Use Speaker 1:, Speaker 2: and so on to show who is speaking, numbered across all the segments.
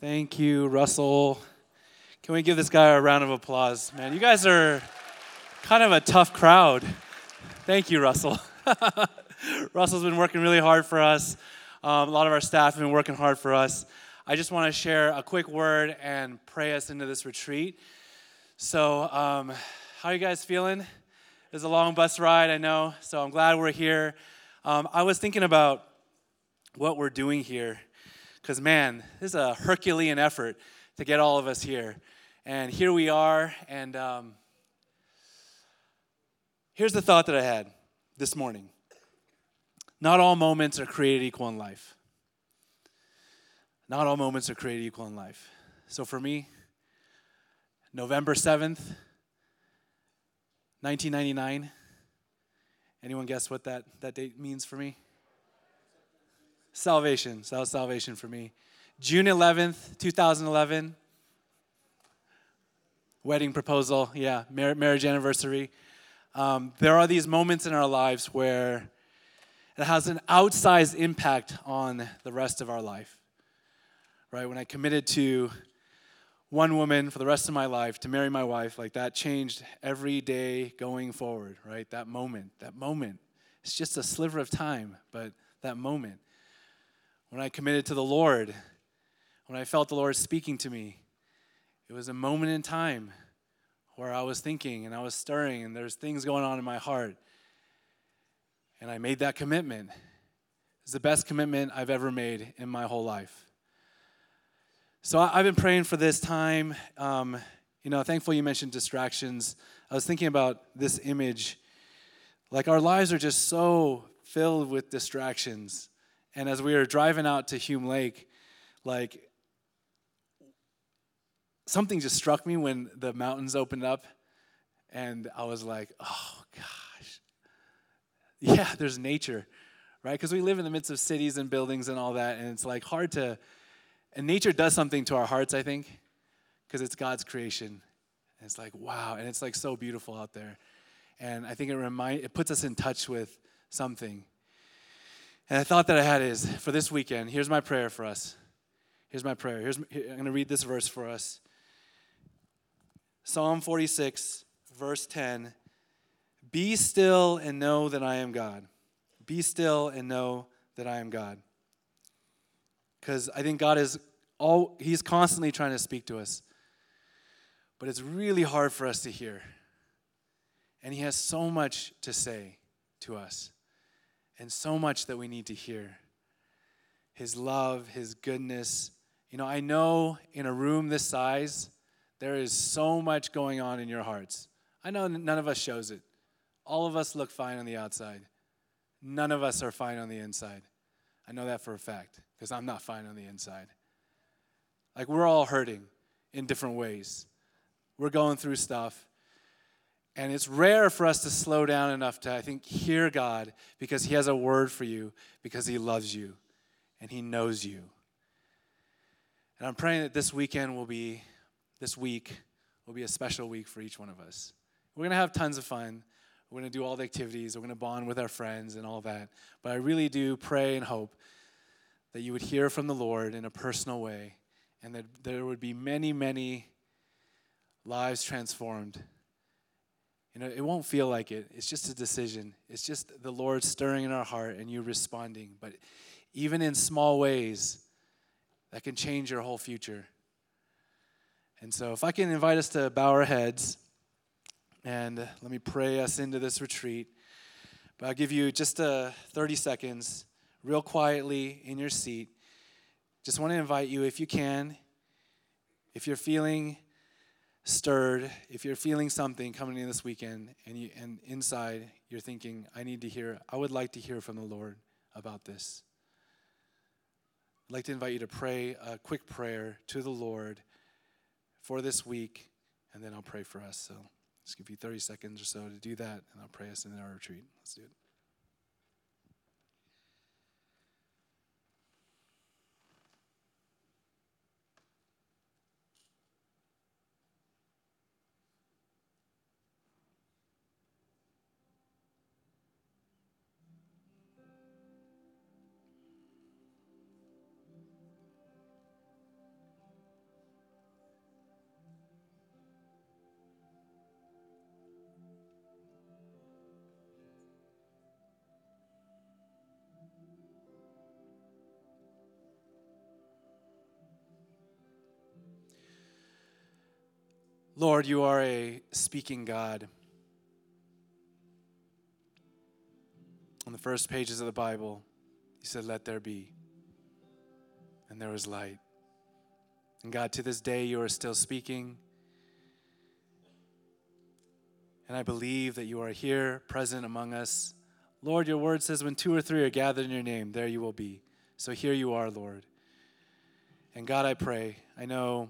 Speaker 1: Thank you, Russell. Can we give this guy a round of applause? Man, you guys are kind of a tough crowd. Thank you, Russell. Russell's been working really hard for us. Um, a lot of our staff have been working hard for us. I just want to share a quick word and pray us into this retreat. So, um, how are you guys feeling? It's a long bus ride, I know, so I'm glad we're here. Um, I was thinking about what we're doing here, because man, this is a Herculean effort to get all of us here. And here we are, and um, here's the thought that I had this morning Not all moments are created equal in life. Not all moments are created equal in life. So for me, November 7th, 1999. Anyone guess what that, that date means for me? Salvation. So that was salvation for me. June 11th, 2011. Wedding proposal. Yeah, mar- marriage anniversary. Um, there are these moments in our lives where it has an outsized impact on the rest of our life. Right? When I committed to one woman for the rest of my life to marry my wife like that changed every day going forward right that moment that moment it's just a sliver of time but that moment when i committed to the lord when i felt the lord speaking to me it was a moment in time where i was thinking and i was stirring and there's things going on in my heart and i made that commitment it's the best commitment i've ever made in my whole life so I've been praying for this time. Um, you know, thankful you mentioned distractions. I was thinking about this image. Like our lives are just so filled with distractions. And as we were driving out to Hume Lake, like something just struck me when the mountains opened up. And I was like, oh gosh. Yeah, there's nature, right? Because we live in the midst of cities and buildings and all that. And it's like hard to and nature does something to our hearts, I think, because it's God's creation. And it's like, wow. And it's like so beautiful out there. And I think it remind it puts us in touch with something. And the thought that I had is for this weekend, here's my prayer for us. Here's my prayer. Here's, I'm going to read this verse for us Psalm 46, verse 10 Be still and know that I am God. Be still and know that I am God because I think God is all, He's constantly trying to speak to us. But it's really hard for us to hear. And He has so much to say to us, and so much that we need to hear. His love, His goodness. You know, I know in a room this size, there is so much going on in your hearts. I know none of us shows it. All of us look fine on the outside. None of us are fine on the inside. I know that for a fact because I'm not fine on the inside. Like, we're all hurting in different ways. We're going through stuff. And it's rare for us to slow down enough to, I think, hear God because He has a word for you, because He loves you and He knows you. And I'm praying that this weekend will be, this week will be a special week for each one of us. We're going to have tons of fun. We're going to do all the activities. We're going to bond with our friends and all that. But I really do pray and hope that you would hear from the Lord in a personal way, and that there would be many, many lives transformed. You know, it won't feel like it. It's just a decision. It's just the Lord stirring in our heart and you responding. But even in small ways, that can change your whole future. And so, if I can invite us to bow our heads and let me pray us into this retreat. But I'll give you just uh, 30 seconds real quietly in your seat. Just want to invite you, if you can, if you're feeling stirred, if you're feeling something coming in this weekend, and, you, and inside you're thinking, I need to hear, I would like to hear from the Lord about this. I'd like to invite you to pray a quick prayer to the Lord for this week, and then I'll pray for us. So just give you 30 seconds or so to do that, and I'll pray us in our retreat. Let's do it. Lord, you are a speaking God. On the first pages of the Bible, you said, Let there be. And there was light. And God, to this day, you are still speaking. And I believe that you are here, present among us. Lord, your word says, when two or three are gathered in your name, there you will be. So here you are, Lord. And God, I pray, I know,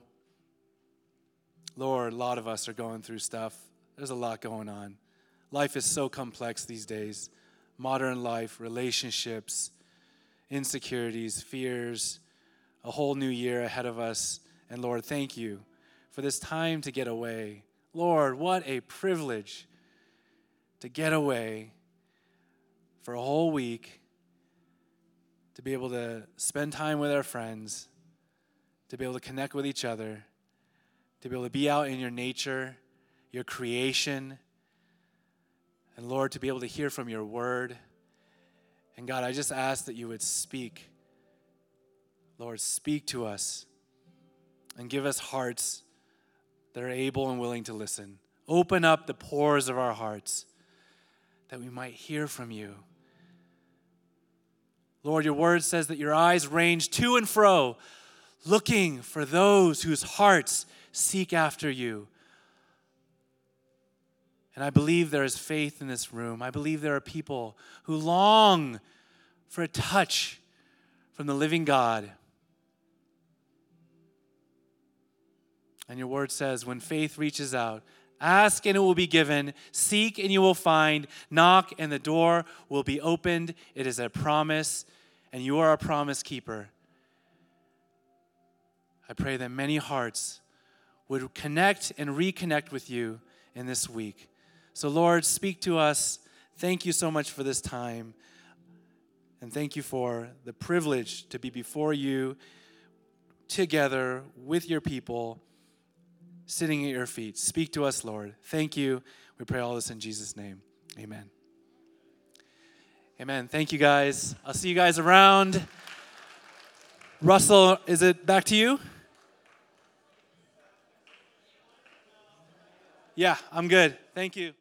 Speaker 1: Lord, a lot of us are going through stuff. There's a lot going on. Life is so complex these days modern life, relationships, insecurities, fears, a whole new year ahead of us. And Lord, thank you for this time to get away. Lord, what a privilege to get away for a whole week, to be able to spend time with our friends, to be able to connect with each other, to be able to be out in your nature, your creation, and Lord, to be able to hear from your word. And God, I just ask that you would speak. Lord, speak to us and give us hearts that are able and willing to listen. Open up the pores of our hearts that we might hear from you. Lord, your word says that your eyes range to and fro, looking for those whose hearts seek after you. And I believe there is faith in this room. I believe there are people who long for a touch from the living God. And your word says, when faith reaches out, ask and it will be given, seek and you will find, knock and the door will be opened. It is a promise, and you are a promise keeper. I pray that many hearts would connect and reconnect with you in this week. So, Lord, speak to us. Thank you so much for this time. And thank you for the privilege to be before you together with your people, sitting at your feet. Speak to us, Lord. Thank you. We pray all this in Jesus' name. Amen. Amen. Thank you, guys. I'll see you guys around. Russell, is it back to you? Yeah, I'm good. Thank you.